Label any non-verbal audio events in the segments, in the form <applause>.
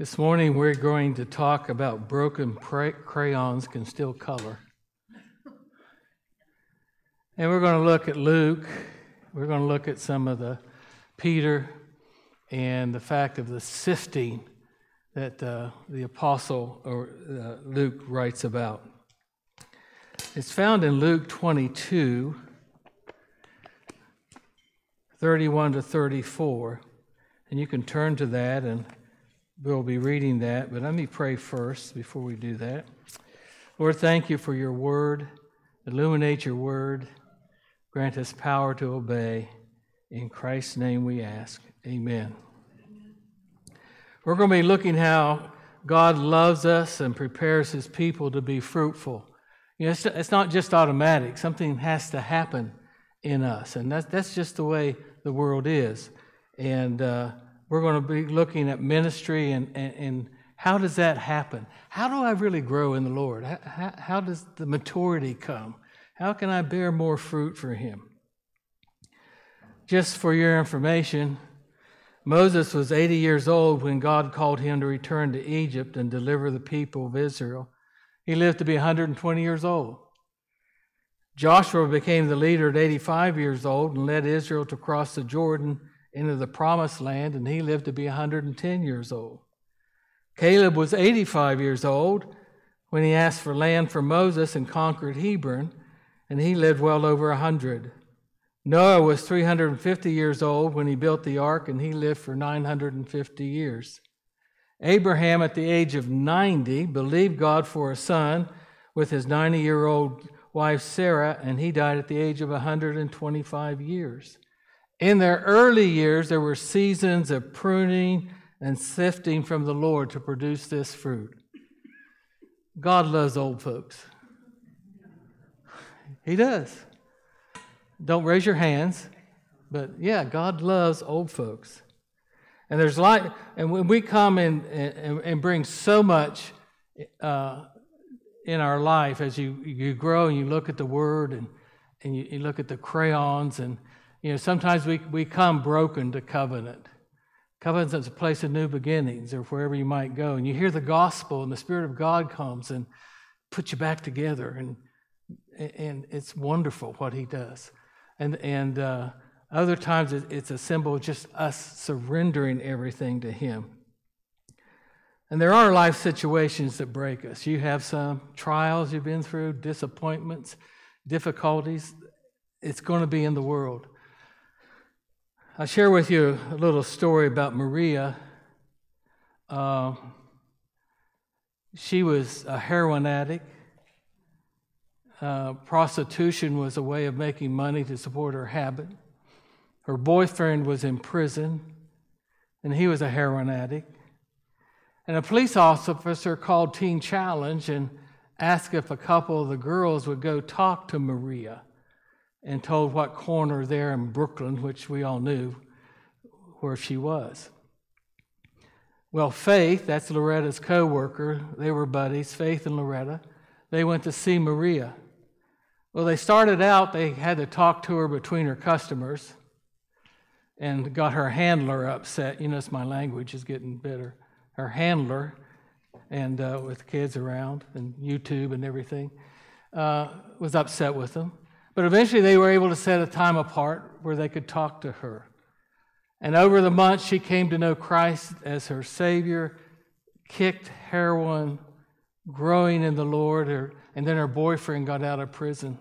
This morning we're going to talk about broken crayons can still color. And we're going to look at Luke. We're going to look at some of the Peter and the fact of the sifting that uh, the apostle or uh, Luke writes about. It's found in Luke 22, 31 to 34. And you can turn to that and We'll be reading that, but let me pray first before we do that. Lord, thank you for your word. Illuminate your word. Grant us power to obey. In Christ's name we ask. Amen. We're going to be looking how God loves us and prepares his people to be fruitful. You know, it's, not just automatic. Something has to happen in us. And that's, that's just the way the world is. And uh, we're going to be looking at ministry and, and, and, how does that happen? How do I really grow in the Lord? How, how does the maturity come? How can I bear more fruit for Him? Just for your information, Moses was 80 years old when God called him to return to Egypt and deliver the people of Israel. He lived to be 120 years old. Joshua became the leader at 85 years old and led Israel to cross the Jordan into the promised land, and he lived to be 110 years old. Caleb was 85 years old when he asked for land for Moses and conquered Hebron, and he lived well over 100. Noah was 350 years old when he built the ark, and he lived for 950 years. Abraham, at the age of 90, believed God for a son with his 90 year old wife Sarah, and he died at the age of 125 years. In their early years, there were seasons of pruning and sifting from the Lord to produce this fruit. God loves old folks. He does. Don't raise your hands, but yeah, God loves old folks. And there's light, and when we come and, and, and bring so much uh, in our life as you, you grow and you look at the Word and, and you, you look at the crayons and you know, sometimes we, we come broken to covenant. Covenant is a place of new beginnings or wherever you might go. And you hear the gospel and the Spirit of God comes and puts you back together. And, and it's wonderful what he does. And, and uh, other times it's a symbol of just us surrendering everything to him. And there are life situations that break us. You have some trials you've been through, disappointments, difficulties. It's going to be in the world. I'll share with you a little story about Maria. Uh, she was a heroin addict. Uh, prostitution was a way of making money to support her habit. Her boyfriend was in prison, and he was a heroin addict. And a police officer called Teen Challenge and asked if a couple of the girls would go talk to Maria and told what corner there in Brooklyn, which we all knew where she was. Well, Faith, that's Loretta's co worker, they were buddies, Faith and Loretta, they went to see Maria. Well, they started out, they had to talk to her between her customers and got her handler upset. You notice my language is getting better. Her handler, and uh, with kids around and YouTube and everything, uh, was upset with them. But eventually they were able to set a time apart where they could talk to her. And over the months, she came to know Christ as her Savior, kicked heroin, growing in the Lord, and then her boyfriend got out of prison.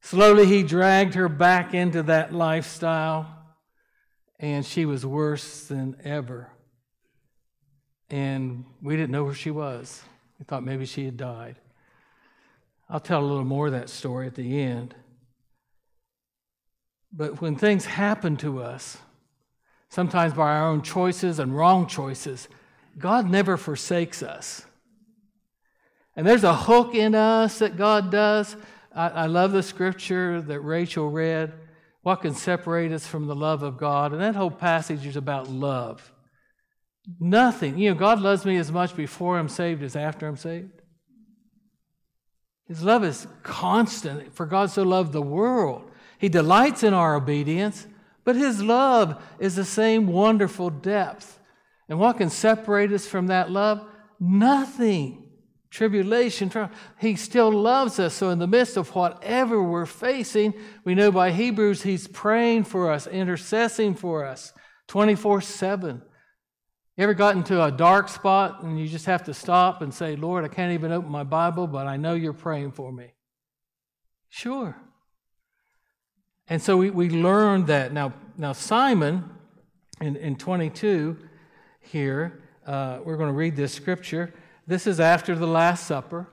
Slowly, he dragged her back into that lifestyle, and she was worse than ever. And we didn't know where she was. We thought maybe she had died. I'll tell a little more of that story at the end. But when things happen to us, sometimes by our own choices and wrong choices, God never forsakes us. And there's a hook in us that God does. I, I, love the scripture that Rachel read. What can separate us from the love of God? And that whole passage is about love. Nothing. You know, God loves me as much before I'm saved as after I'm saved. His love is constant, for God so loved the world. He delights in our obedience, but His love is the same wonderful depth. And what can separate us from that love? Nothing. Tribulation, he still loves us. So, in the midst of whatever we're facing, we know by Hebrews, he's praying for us, intercessing for us 24 7. You ever got into a dark spot and you just have to stop and say, Lord, I can't even open my Bible, but I know you're praying for me? Sure. And so we, we learned that. Now, now Simon, in, in 22 here, uh, we're going to read this scripture. This is after the Last Supper,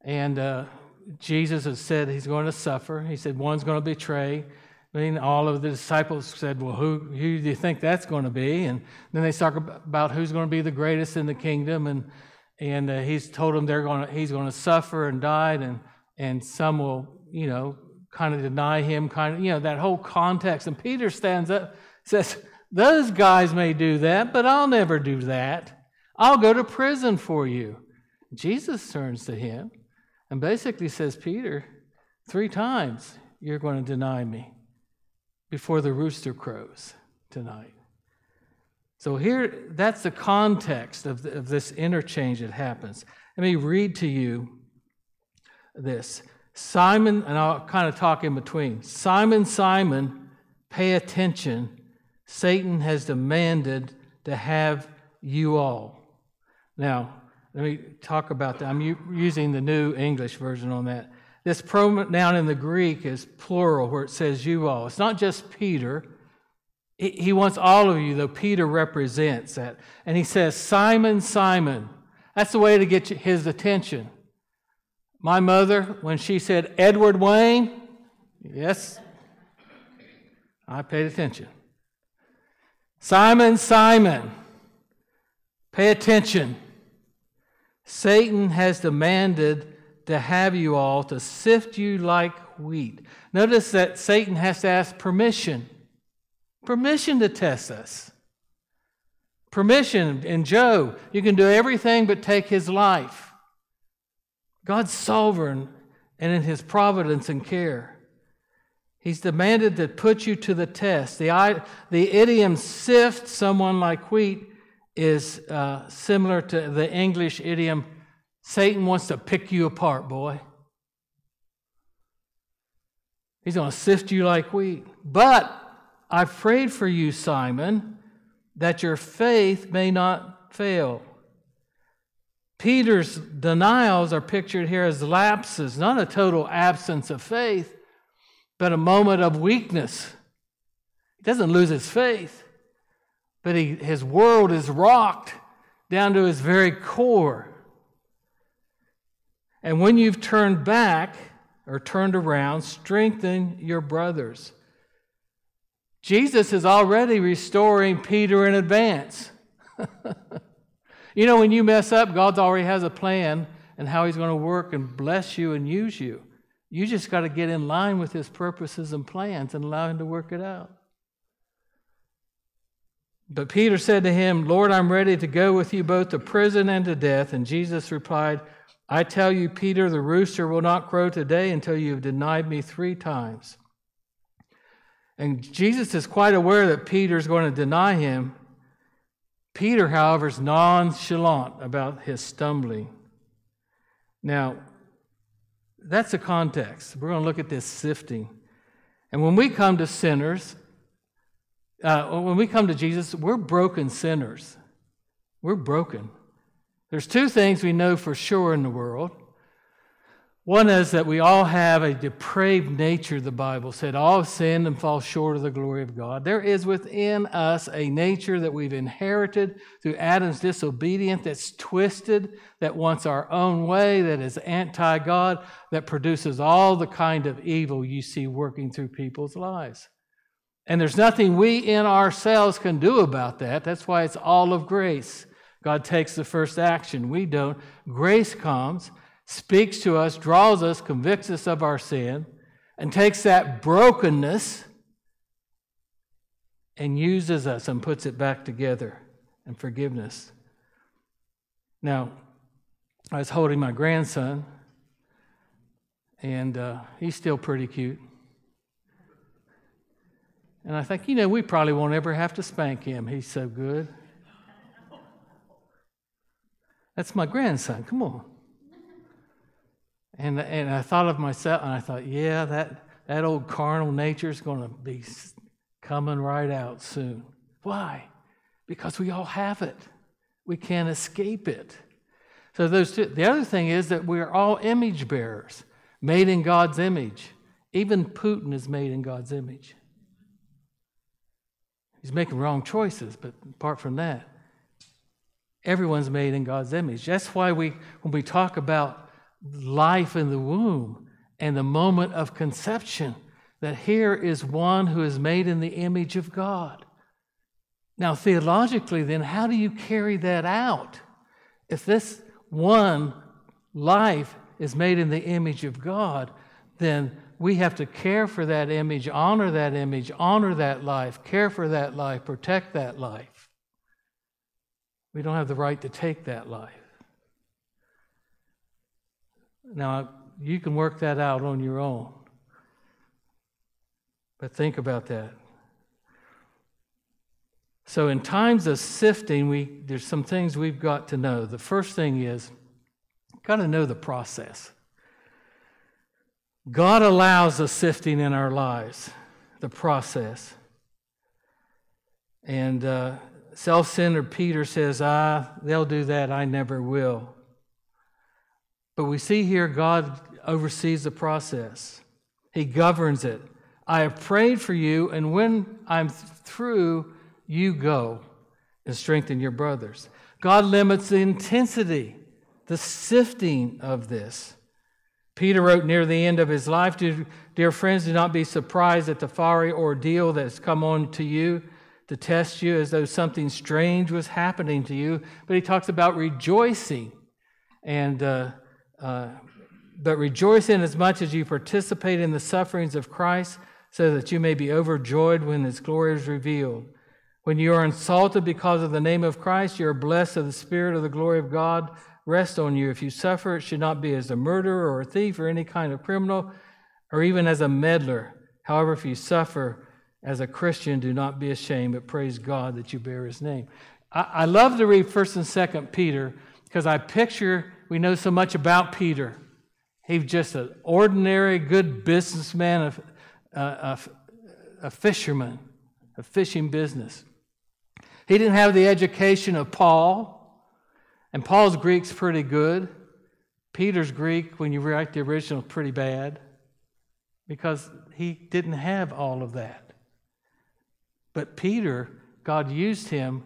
and uh, Jesus has said he's going to suffer. He said one's going to betray. I mean, all of the disciples said, Well, who, who do you think that's going to be? And then they talk about who's going to be the greatest in the kingdom. And, and uh, he's told them they're going to, he's going to suffer and die, and, and some will, you know, kind of deny him, kind of, you know, that whole context. And Peter stands up, says, Those guys may do that, but I'll never do that. I'll go to prison for you. Jesus turns to him and basically says, Peter, three times you're going to deny me before the rooster crows tonight. So, here, that's the context of, the, of this interchange that happens. Let me read to you this. Simon, and I'll kind of talk in between. Simon, Simon, pay attention. Satan has demanded to have you all. Now, let me talk about that. I'm using the New English version on that. This pronoun in the Greek is plural, where it says you all. It's not just Peter. He wants all of you, though Peter represents that. And he says, Simon, Simon. That's the way to get his attention. My mother, when she said, Edward Wayne, yes, I paid attention. Simon, Simon, pay attention. Satan has demanded to have you all to sift you like wheat. Notice that Satan has to ask permission. Permission to test us. Permission. In Job, you can do everything but take his life. God's sovereign and in his providence and care. He's demanded to put you to the test. The, the idiom sift someone like wheat is uh, similar to the English idiom Satan wants to pick you apart, boy. He's going to sift you like wheat. But I prayed for you, Simon, that your faith may not fail. Peter's denials are pictured here as lapses, not a total absence of faith, but a moment of weakness. He doesn't lose his faith, but he, his world is rocked down to his very core. And when you've turned back or turned around, strengthen your brothers. Jesus is already restoring Peter in advance. <laughs> you know, when you mess up, God already has a plan and how He's going to work and bless you and use you. You just got to get in line with His purposes and plans and allow Him to work it out. But Peter said to him, Lord, I'm ready to go with you both to prison and to death. And Jesus replied, I tell you, Peter, the rooster will not crow today until you have denied me three times. And Jesus is quite aware that Peter is going to deny him. Peter, however, is nonchalant about his stumbling. Now, that's the context. We're going to look at this sifting. And when we come to sinners, uh, when we come to Jesus, we're broken sinners. We're broken. There's two things we know for sure in the world. One is that we all have a depraved nature, the Bible said. All have sinned and fall short of the glory of God. There is within us a nature that we've inherited through Adam's disobedience that's twisted, that wants our own way, that is anti God, that produces all the kind of evil you see working through people's lives. And there's nothing we in ourselves can do about that. That's why it's all of grace. God takes the first action. We don't. Grace comes, speaks to us, draws us, convicts us of our sin, and takes that brokenness and uses us and puts it back together and forgiveness. Now, I was holding my grandson, and uh, he's still pretty cute. And I think, you know, we probably won't ever have to spank him. He's so good. That's my grandson. Come on. And, and I thought of myself, and I thought, yeah, that, that old carnal nature is going to be coming right out soon. Why? Because we all have it. We can't escape it. So those two, the other thing is that we're all image bearers, made in God's image. Even Putin is made in God's image. He's making wrong choices, but apart from that, everyone's made in God's image. That's why we, when we talk about life in the womb and the moment of conception, that here is one who is made in the image of God. Now, theologically, then, how do you carry that out? If this one life is made in the image of God, then we have to care for that image, honor that image, honor that life, care for that life, protect that life. We don't have the right to take that life. Now, you can work that out on your own. But think about that. So, in times of sifting, we, there's some things we've got to know. The first thing is, got to know the process. God allows the sifting in our lives, the process. And uh, self centered Peter says, Ah, they'll do that, I never will. But we see here God oversees the process, He governs it. I have prayed for you, and when I'm through, you go and strengthen your brothers. God limits the intensity, the sifting of this. Peter wrote near the end of his life, Dear friends, do not be surprised at the fiery ordeal that's come on to you to test you as though something strange was happening to you. But he talks about rejoicing. And, uh, uh, but rejoice in as much as you participate in the sufferings of Christ, so that you may be overjoyed when his glory is revealed. When you are insulted because of the name of Christ, you are blessed of the Spirit of the glory of God rest on you. If you suffer, it should not be as a murderer or a thief or any kind of criminal or even as a meddler. However, if you suffer as a Christian, do not be ashamed, but praise God that you bear his name. I, I love to read 1st and 2nd Peter because I picture we know so much about Peter. He's just an ordinary, good businessman, a, a, a fisherman, a fishing business. He didn't have the education of Paul. And Paul's Greek's pretty good. Peter's Greek, when you write the original, pretty bad because he didn't have all of that. But Peter, God used him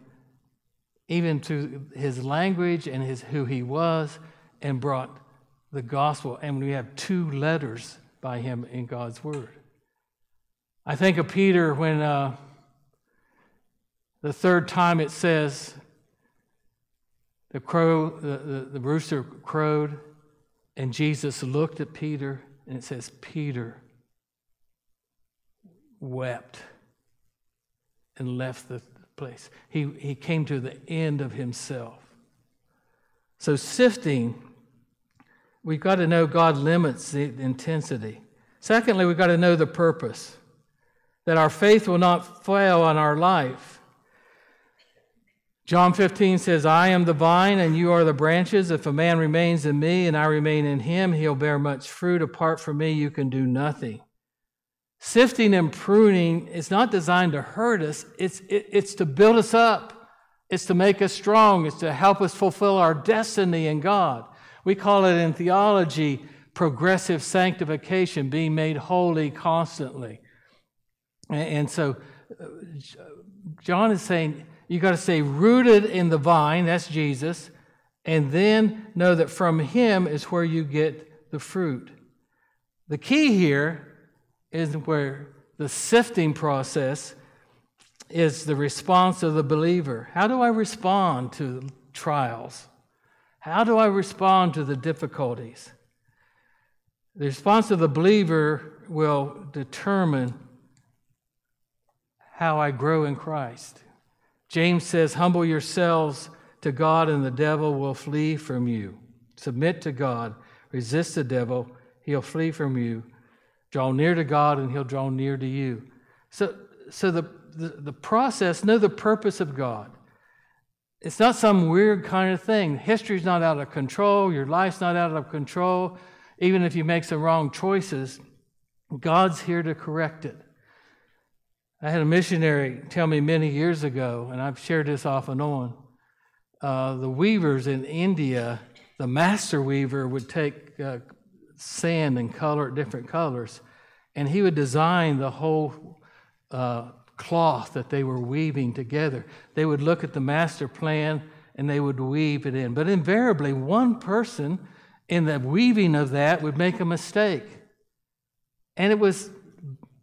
even to his language and his who he was and brought the gospel. And we have two letters by him in God's word. I think of Peter when uh, the third time it says, the crow, the, the, the rooster crowed, and Jesus looked at Peter, and it says, Peter wept and left the place. He, he came to the end of himself. So, sifting, we've got to know God limits the intensity. Secondly, we've got to know the purpose, that our faith will not fail on our life. John 15 says, I am the vine and you are the branches. If a man remains in me and I remain in him, he'll bear much fruit. Apart from me, you can do nothing. Sifting and pruning is not designed to hurt us, it's, it, it's to build us up, it's to make us strong, it's to help us fulfill our destiny in God. We call it in theology progressive sanctification, being made holy constantly. And, and so uh, John is saying, you got to stay rooted in the vine, that's Jesus, and then know that from Him is where you get the fruit. The key here is where the sifting process is the response of the believer. How do I respond to trials? How do I respond to the difficulties? The response of the believer will determine how I grow in Christ. James says, Humble yourselves to God, and the devil will flee from you. Submit to God, resist the devil, he'll flee from you. Draw near to God, and he'll draw near to you. So, so the, the, the process, know the purpose of God. It's not some weird kind of thing. History's not out of control. Your life's not out of control. Even if you make some wrong choices, God's here to correct it. I had a missionary tell me many years ago, and I've shared this off and on. Uh, the weavers in India, the master weaver would take uh, sand and color it different colors, and he would design the whole uh, cloth that they were weaving together. They would look at the master plan and they would weave it in. But invariably, one person in the weaving of that would make a mistake. And it was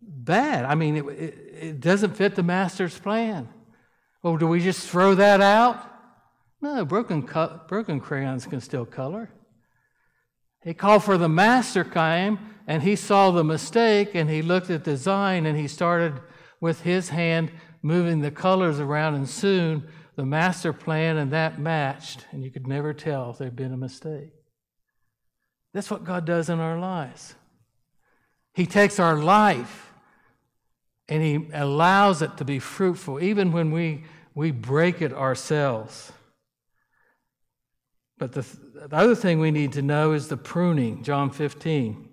bad. I mean, it, it, it doesn't fit the master's plan. Well, do we just throw that out? No, broken, co- broken crayons can still color. He called for the master came and he saw the mistake and he looked at the design and he started with his hand moving the colors around and soon the master plan and that matched and you could never tell if there'd been a mistake. That's what God does in our lives. He takes our life and He allows it to be fruitful, even when we, we break it ourselves. But the, the other thing we need to know is the pruning, John 15.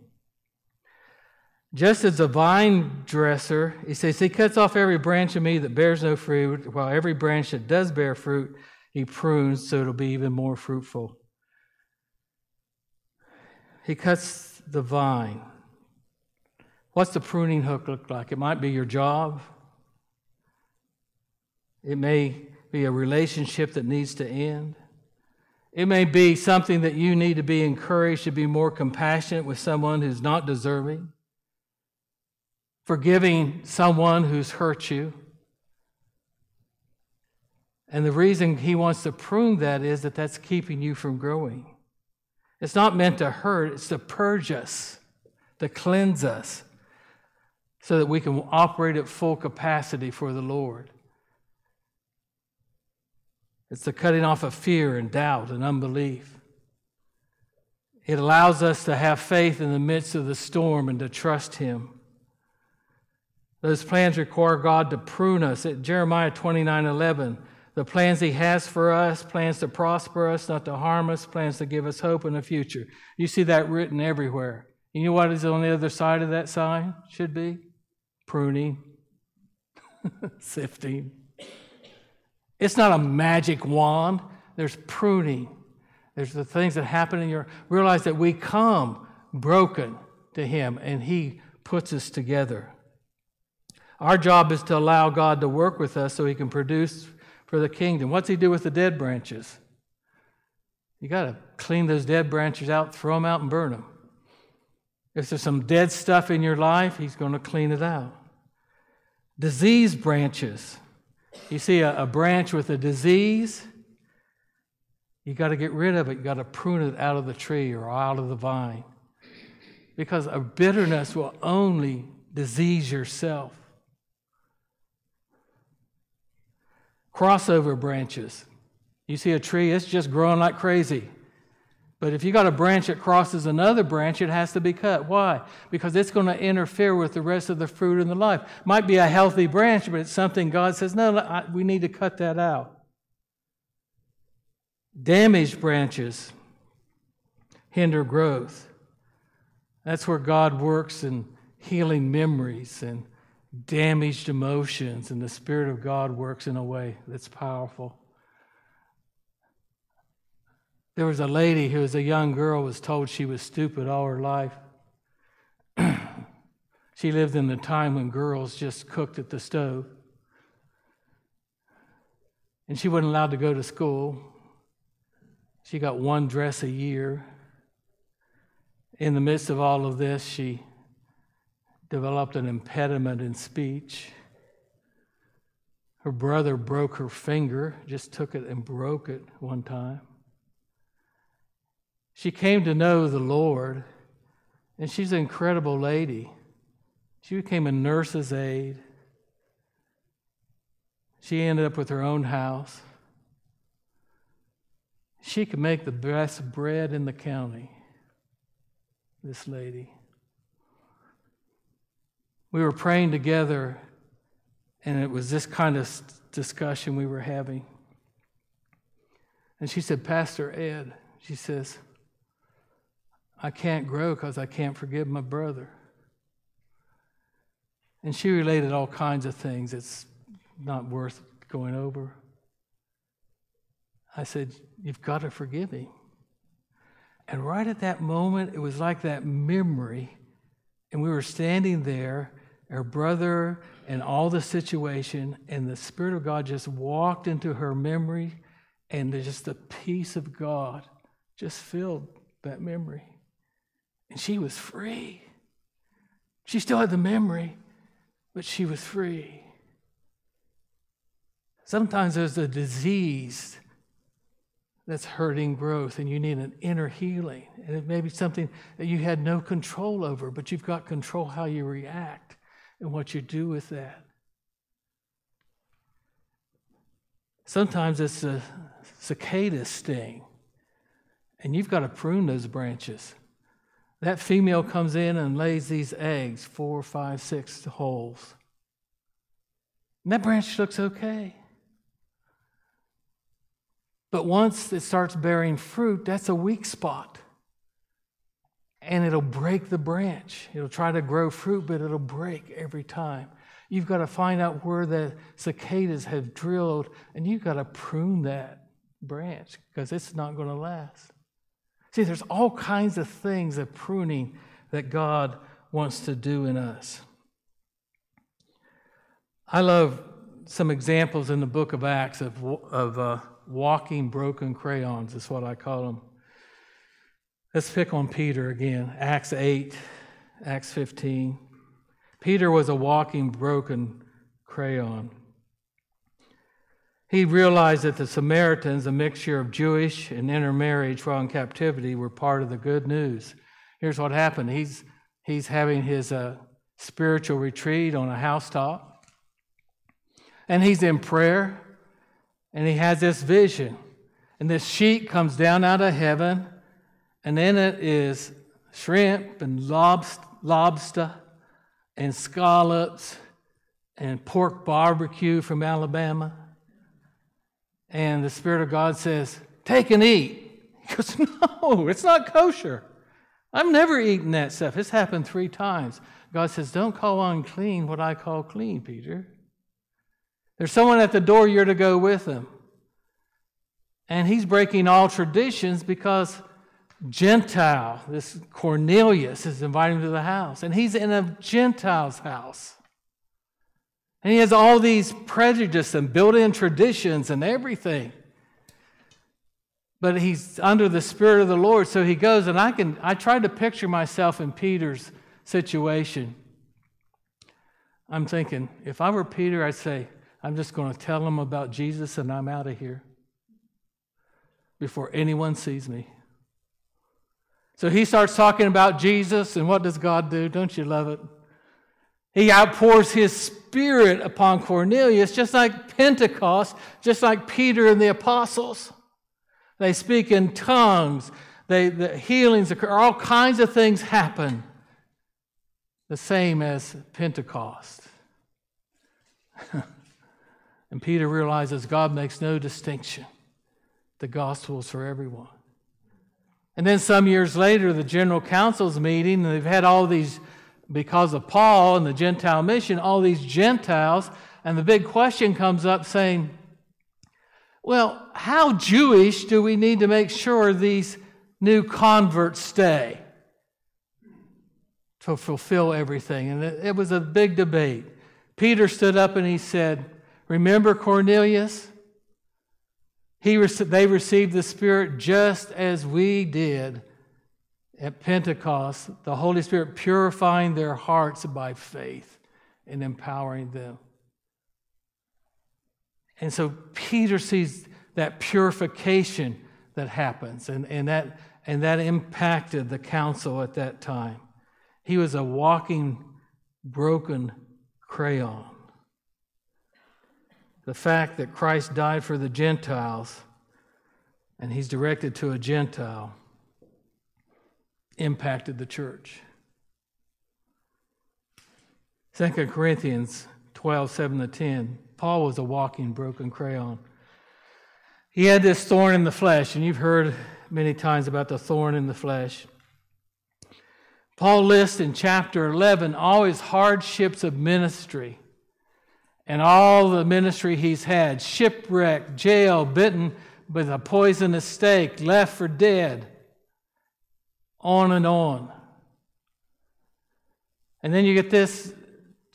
Just as a vine dresser, he says, He cuts off every branch of me that bears no fruit, while every branch that does bear fruit, He prunes so it'll be even more fruitful. He cuts the vine. What's the pruning hook look like? It might be your job. It may be a relationship that needs to end. It may be something that you need to be encouraged to be more compassionate with someone who's not deserving, forgiving someone who's hurt you. And the reason he wants to prune that is that that's keeping you from growing. It's not meant to hurt, it's to purge us, to cleanse us, so that we can operate at full capacity for the Lord. It's the cutting off of fear and doubt and unbelief. It allows us to have faith in the midst of the storm and to trust Him. Those plans require God to prune us. At Jeremiah 29 11, the plans He has for us, plans to prosper us, not to harm us, plans to give us hope in the future. You see that written everywhere. You know what is on the other side of that sign? Should be pruning, <laughs> sifting. It's not a magic wand. There's pruning. There's the things that happen in your realize that we come broken to him and he puts us together. Our job is to allow God to work with us so he can produce for the kingdom. What's he do with the dead branches? You got to clean those dead branches out, throw them out and burn them. If there's some dead stuff in your life, he's going to clean it out. Disease branches. You see a, a branch with a disease, you got to get rid of it. You got to prune it out of the tree or out of the vine. Because a bitterness will only disease yourself. Crossover branches. You see a tree, it's just growing like crazy. But if you got a branch that crosses another branch, it has to be cut. Why? Because it's going to interfere with the rest of the fruit in the life. Might be a healthy branch, but it's something God says, no, I, we need to cut that out. Damaged branches hinder growth. That's where God works in healing memories and damaged emotions, and the Spirit of God works in a way that's powerful. There was a lady who was a young girl was told she was stupid all her life. <clears throat> she lived in the time when girls just cooked at the stove. And she wasn't allowed to go to school. She got one dress a year. In the midst of all of this, she developed an impediment in speech. Her brother broke her finger, just took it and broke it one time. She came to know the Lord, and she's an incredible lady. She became a nurse's aide. She ended up with her own house. She could make the best bread in the county, this lady. We were praying together, and it was this kind of discussion we were having. And she said, Pastor Ed, she says, I can't grow because I can't forgive my brother. And she related all kinds of things. It's not worth going over. I said, You've got to forgive him. And right at that moment, it was like that memory. And we were standing there, her brother and all the situation, and the Spirit of God just walked into her memory, and just the peace of God just filled that memory. And she was free. She still had the memory, but she was free. Sometimes there's a disease that's hurting growth and you need an inner healing. And it may be something that you had no control over, but you've got control how you react and what you do with that. Sometimes it's a cicada sting, and you've got to prune those branches. That female comes in and lays these eggs, four, five, six holes. And that branch looks okay. But once it starts bearing fruit, that's a weak spot. And it'll break the branch. It'll try to grow fruit, but it'll break every time. You've got to find out where the cicadas have drilled, and you've got to prune that branch because it's not going to last. See, there's all kinds of things of pruning that God wants to do in us. I love some examples in the book of Acts of, of uh, walking broken crayons, is what I call them. Let's pick on Peter again. Acts 8, Acts 15. Peter was a walking broken crayon. He realized that the Samaritans, a mixture of Jewish and intermarriage while in captivity, were part of the good news. Here's what happened he's, he's having his uh, spiritual retreat on a housetop, and he's in prayer and he has this vision. And this sheet comes down out of heaven, and in it is shrimp and lobster and scallops and pork barbecue from Alabama. And the Spirit of God says, Take and eat. He goes, <laughs> No, it's not kosher. I've never eaten that stuff. It's happened three times. God says, Don't call unclean what I call clean, Peter. There's someone at the door, you're to go with him. And he's breaking all traditions because Gentile, this Cornelius, is inviting him to the house. And he's in a Gentile's house. And he has all these prejudices and built in traditions and everything. But he's under the Spirit of the Lord. So he goes, and I can I tried to picture myself in Peter's situation. I'm thinking, if I were Peter, I'd say, I'm just going to tell them about Jesus and I'm out of here before anyone sees me. So he starts talking about Jesus, and what does God do? Don't you love it? He outpours his spirit upon Cornelius, just like Pentecost, just like Peter and the apostles. They speak in tongues, they, the healings occur, all kinds of things happen, the same as Pentecost. <laughs> And Peter realizes God makes no distinction. The gospel is for everyone. And then some years later, the General Council's meeting, and they've had all these, because of Paul and the Gentile mission, all these Gentiles. And the big question comes up saying, well, how Jewish do we need to make sure these new converts stay to fulfill everything? And it, was a big debate. Peter stood up and he said, Remember Cornelius? He, they received the Spirit just as we did at Pentecost, the Holy Spirit purifying their hearts by faith and empowering them. And so Peter sees that purification that happens, and, and, that, and that impacted the council at that time. He was a walking, broken crayon the fact that Christ died for the Gentiles and he's directed to a Gentile impacted the church. 2 Corinthians 12, 7 to 10. Paul was a walking broken crayon. he had this thorn in the flesh, and you've heard many times about the thorn in the flesh. Paul lists in chapter 11 all his hardships of ministry and all the ministry he's had shipwreck, jail, bitten with a poisonous snake, left for dead, on and on. And then you get this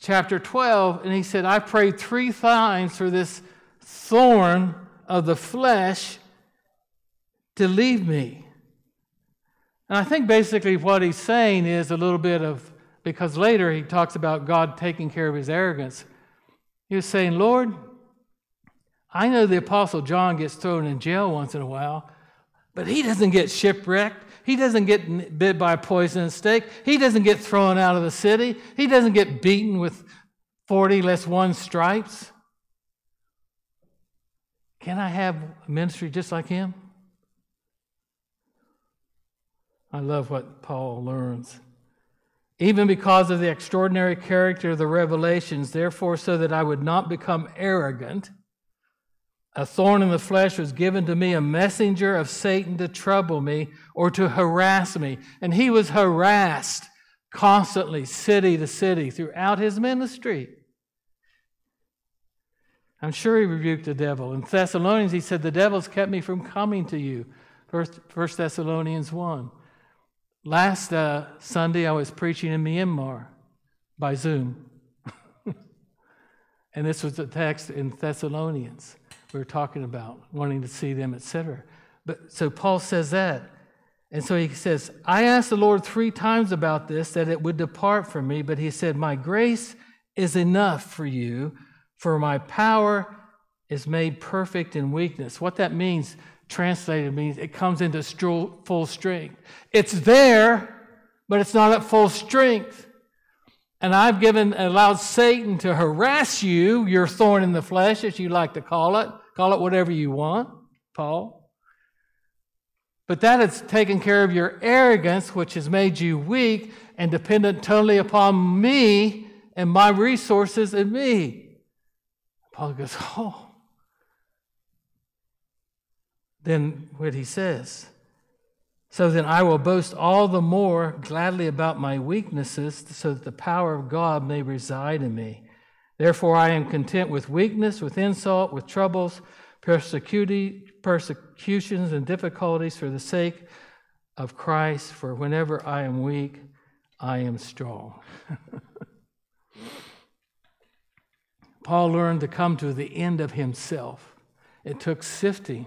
chapter 12, and he said, I prayed three times for this thorn of the flesh to leave me. And I think basically what he's saying is a little bit of, because later he talks about God taking care of his arrogance. He was saying, Lord, I know the Apostle John gets thrown in jail once in a while, but he doesn't get shipwrecked. He doesn't get bit by a poisonous snake. He doesn't get thrown out of the city. He doesn't get beaten with 40 less one stripes. Can I have ministry just like him? I love what Paul learns. Even because of the extraordinary character of the revelations, therefore, so that I would not become arrogant, a thorn in the flesh was given to me, a messenger of Satan to trouble me or to harass me. And he was harassed constantly, city to city, throughout his ministry. I'm sure he rebuked the devil. In Thessalonians, he said, The devil's kept me from coming to you. First, Thessalonians 1. Last uh, Sunday, I was preaching in Myanmar by Zoom. <laughs> and this was the text in Thessalonians we were talking about, wanting to see them, etc. But so Paul says that. And so he says, I asked the Lord three times about this, that it would depart from me, but he said, My grace is enough for you, for my power is made perfect in weakness. What that means, translated means it comes into full strength. It's there, but it's not at full strength. And I've given allowed Satan to harass you, your thorn in the flesh, as you like to call it. Call it whatever you want, Paul. But that has taken care of your arrogance, which has made you weak and dependent totally upon me and my resources and me. Paul goes, Oh, Then what he says. So then I will boast all the more gladly about my weaknesses, so that the power of God may reside in me. Therefore I am content with weakness, with insult, with troubles, persecutions, and difficulties for the sake of Christ. For whenever I am weak, I am strong. <laughs> Paul learned to come to the end of himself. It took sifting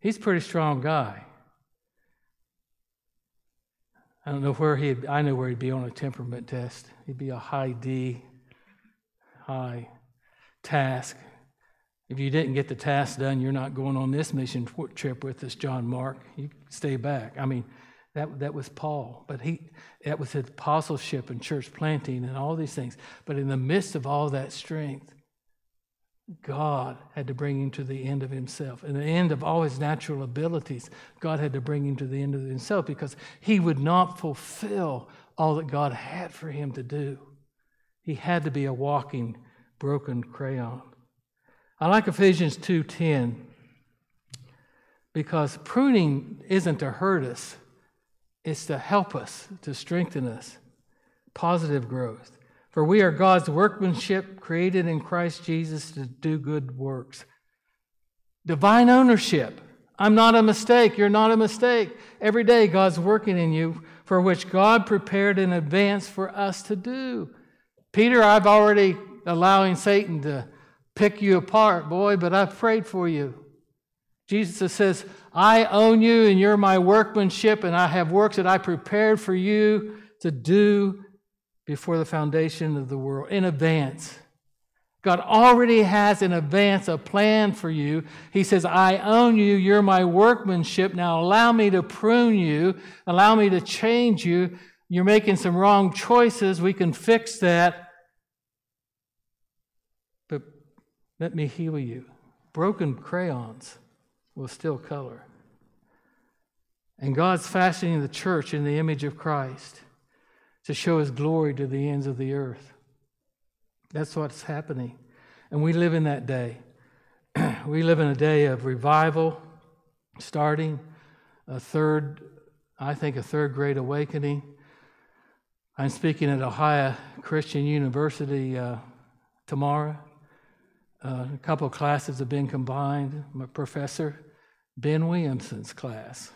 He's a pretty strong guy. I don't know where he'd, I know where he'd be on a temperament test. He'd be a high D, high task. If you didn't get the task done, you're not going on this mission trip with us, John Mark. You stay back. I mean, that, that was Paul, but he that was his apostleship and church planting and all these things. But in the midst of all that strength, God had to bring him to the end of himself. And the end of all his natural abilities, God had to bring him to the end of himself because he would not fulfill all that God had for him to do. He had to be a walking broken crayon. I like Ephesians 2:10 because pruning isn't to hurt us, it's to help us, to strengthen us. Positive growth. For we are God's workmanship, created in Christ Jesus to do good works. Divine ownership. I'm not a mistake. You're not a mistake. Every day, God's working in you for which God prepared in advance for us to do. Peter, I've already allowing Satan to pick you apart, boy, but I've prayed for you. Jesus says, I own you and you're my workmanship, and I have works that I prepared for you to do before the foundation of the world in advance. God already has in advance a plan for you. He says, I own you. You're my workmanship. Now allow me to prune you. Allow me to change you. You're making some wrong choices. We can fix that. But let me heal you. Broken crayons will still color. And God's fashioning the church in the image of Christ to show his glory to the ends of the earth. That's what's happening. And we live in that day. <clears throat> we live in a day of revival, starting a third, I think, a third great awakening. I'm speaking at Ohio Christian University uh, tomorrow. Uh, a couple classes have been combined. My professor, Ben Williamson's class.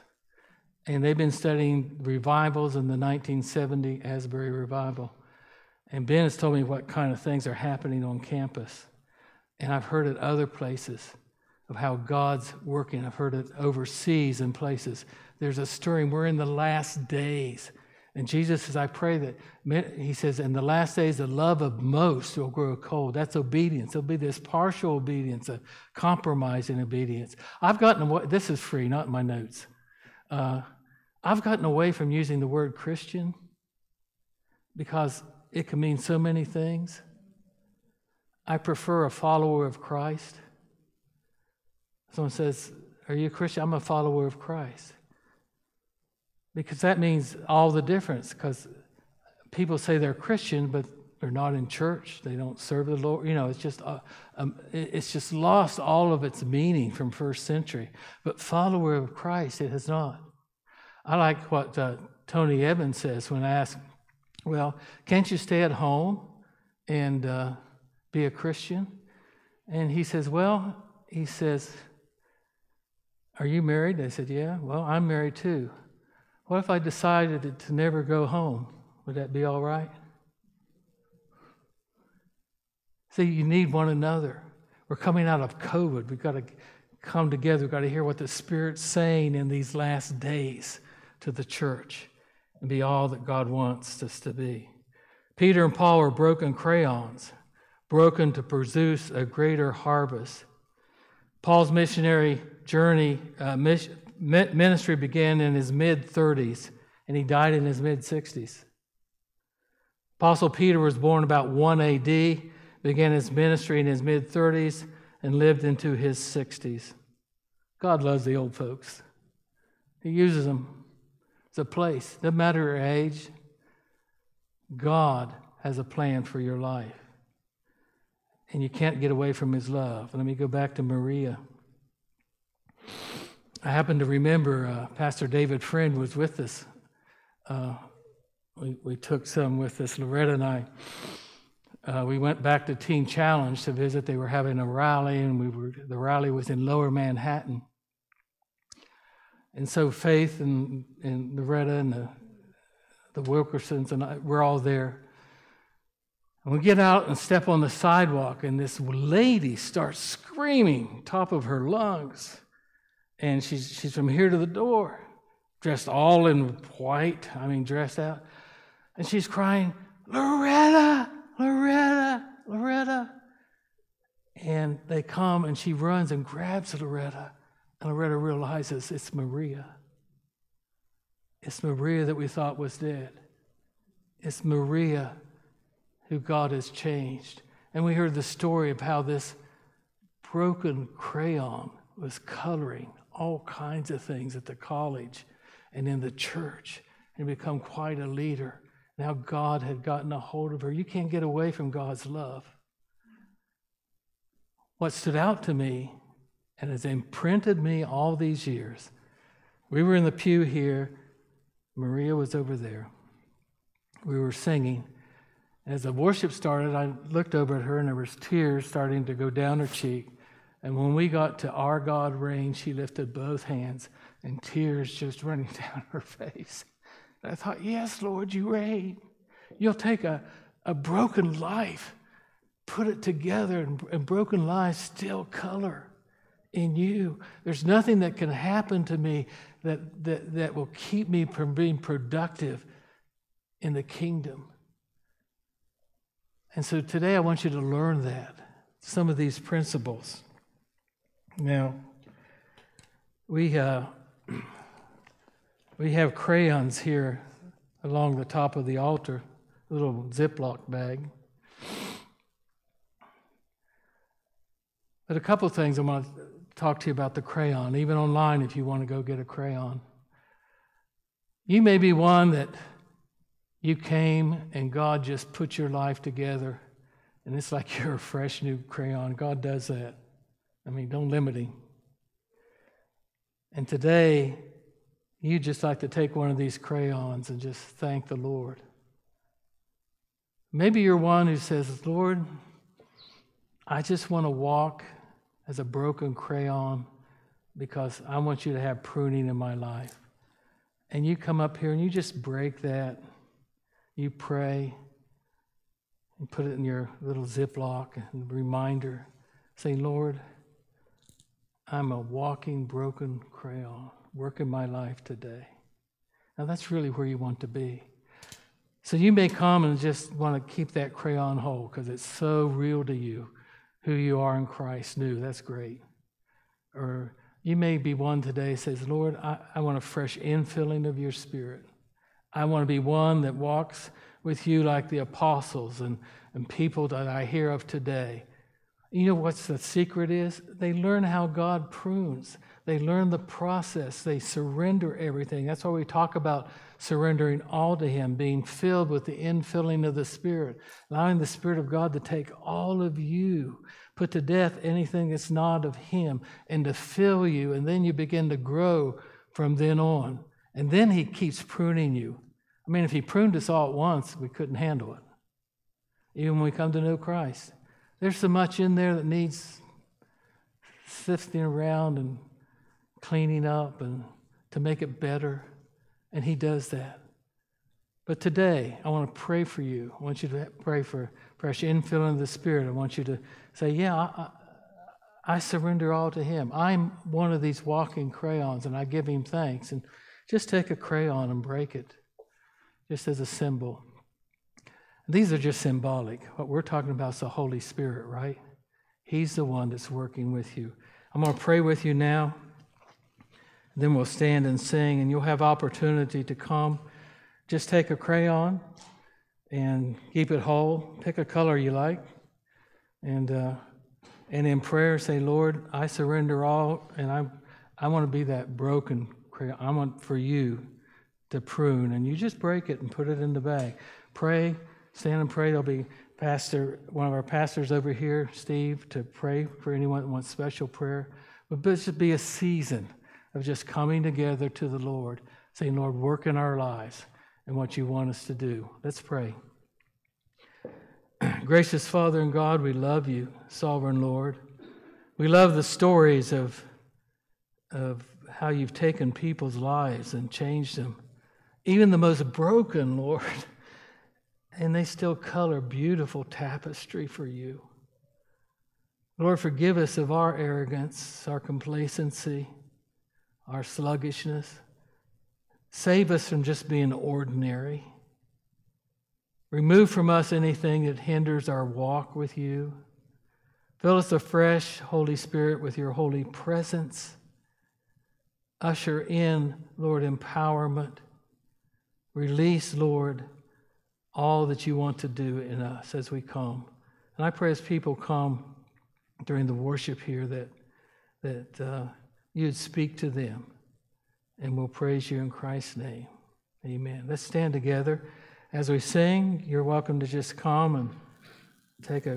And they've been studying revivals in the 1970 Asbury revival. And Ben has told me what kind of things are happening on campus. And I've heard at other places of how God's working. I've heard it overseas in places. There's a stirring. We're in the last days. And Jesus says, I pray that, he says, in the last days, the love of most will grow cold. That's obedience. It'll be this partial obedience, a compromising obedience. I've gotten this is free, not my notes. Uh, I've gotten away from using the word Christian because it can mean so many things. I prefer a follower of Christ. Someone says, Are you a Christian? I'm a follower of Christ. Because that means all the difference, because people say they're Christian, but they're not in church. They don't serve the Lord. You know, it's just uh, um, it's just lost all of its meaning from first century. But follower of Christ, it has not. I like what uh, Tony Evans says when asked, "Well, can't you stay at home and uh, be a Christian?" And he says, "Well, he says, are you married?" They said, "Yeah." Well, I'm married too. What if I decided to never go home? Would that be all right? See, you need one another. We're coming out of COVID. We've got to come together. We've got to hear what the Spirit's saying in these last days to the church and be all that God wants us to be. Peter and Paul are broken crayons, broken to produce a greater harvest. Paul's missionary journey, uh, ministry began in his mid 30s and he died in his mid 60s. Apostle Peter was born about 1 AD, began his ministry in his mid 30s, and lived into his 60s. God loves the old folks, He uses them. It's a place, doesn't matter your age. God has a plan for your life. And you can't get away from His love. Let me go back to Maria. I happen to remember uh, Pastor David Friend was with us. Uh, we, we took some with us, Loretta and I. Uh, we went back to Teen Challenge to visit. They were having a rally, and we were the rally was in Lower Manhattan. And so Faith and, and Loretta and the, the Wilkersons and I, we're all there. And we get out and step on the sidewalk, and this lady starts screaming, top of her lungs and she's, she's from here to the door, dressed all in white, I mean, dressed out. And she's crying, Loretta, Loretta, Loretta. And they come and she runs and grabs Loretta. And I Loretta realizes it's Maria. It's Maria that we thought was dead. It's Maria who God has changed. And we heard the story of how this broken crayon was coloring all kinds of things at the college and in the church and become quite a leader. Now God had gotten a hold of her. You can't get away from God's love. What stood out to me and has imprinted me all these years, we were in the pew here, Maria was over there. We were singing. As the worship started, I looked over at her and there was tears starting to go down her cheek. And when we got to our God reigns, she lifted both hands and tears just running <laughs> down her face. And I thought, yes, Lord, you reign. You'll take a, a broken life, put it together, and, and broken lives still color in you. There's nothing that can happen to me that, that, that will keep me from being productive in the kingdom. And so today I want you to learn that, some of these principles. Now, we, uh, <clears throat> we have crayons here along the top of the altar, a little Ziploc bag. But a couple things I want to talk to you about the crayon, even online if you want to go get a crayon. You may be one that you came and God just put your life together, and it's like <laughs> you're a fresh new crayon. God does that. I mean, don't limit him. And today, you just like to take one of these crayons and just thank the Lord. Maybe you're one who says, Lord, I just want to walk as a broken crayon because I want you to have pruning in my life. And you come up here and you just break that. You pray and put it in your little Ziploc and reminder. Say, Lord, I'm a walking broken crayon. Work in my life today. Now that's really where you want to be. So you may come and just want to keep that crayon whole because it's so real to you who you are in Christ new. That's great. Or you may be one today says, Lord, I, I want a fresh infilling of your spirit. I want to be one that walks with you like the apostles and, and people that I hear of today. You know what's the secret is? They learn how God prunes. They learn the process. They surrender everything. That's why we talk about surrendering all to Him, being filled with the infilling of the Spirit, allowing the Spirit of God to take all of you, put to death anything that's not of Him, and to fill you. And then you begin to grow from then on. And then He keeps pruning you. I mean, if He pruned us all at once, we couldn't handle it, even when we come to know Christ. There's so much in there that needs sifting around and cleaning up and to make it better. And He does that. But today, I want to pray for you. I want you to pray for fresh infilling of the Spirit. I want you to say, Yeah, I, I, I surrender all to Him. I'm one of these walking crayons, and I give Him thanks. And just take a crayon and break it, just as a symbol. These are just symbolic. What we're talking about is the Holy Spirit, right? He's the one that's working with you. I'm going to pray with you now. Then we'll stand and sing, and you'll have opportunity to come. Just take a crayon and keep it whole. Pick a color you like, and uh, and in prayer say, Lord, I surrender all, and I I want to be that broken crayon. I want for you to prune, and you just break it and put it in the bag. Pray, stand and pray. There'll be pastor, one of our pastors over here, Steve, to pray for anyone that wants special prayer. But this should be a season of just coming together to the Lord, saying, Lord, work in our lives and what you want us to do. Let's pray. <clears throat> Gracious Father and God, we love you, sovereign Lord. We love the stories of, of how you've taken people's lives and changed them, even the most broken, <laughs> Lord. And they still color beautiful tapestry for you. Lord, forgive us of our arrogance, our complacency our sluggishness. Save us from just being ordinary. Remove from us anything that hinders our walk with you. Fill us afresh, Holy Spirit, with your holy presence. Usher in, Lord, empowerment. Release, Lord, all that you want to do in us as we come. And I pray as people come during the worship here that, that uh, you'd speak to them. And we'll praise you in Christ's name. Amen. Let's stand together. As we sing, you're welcome to just come and take a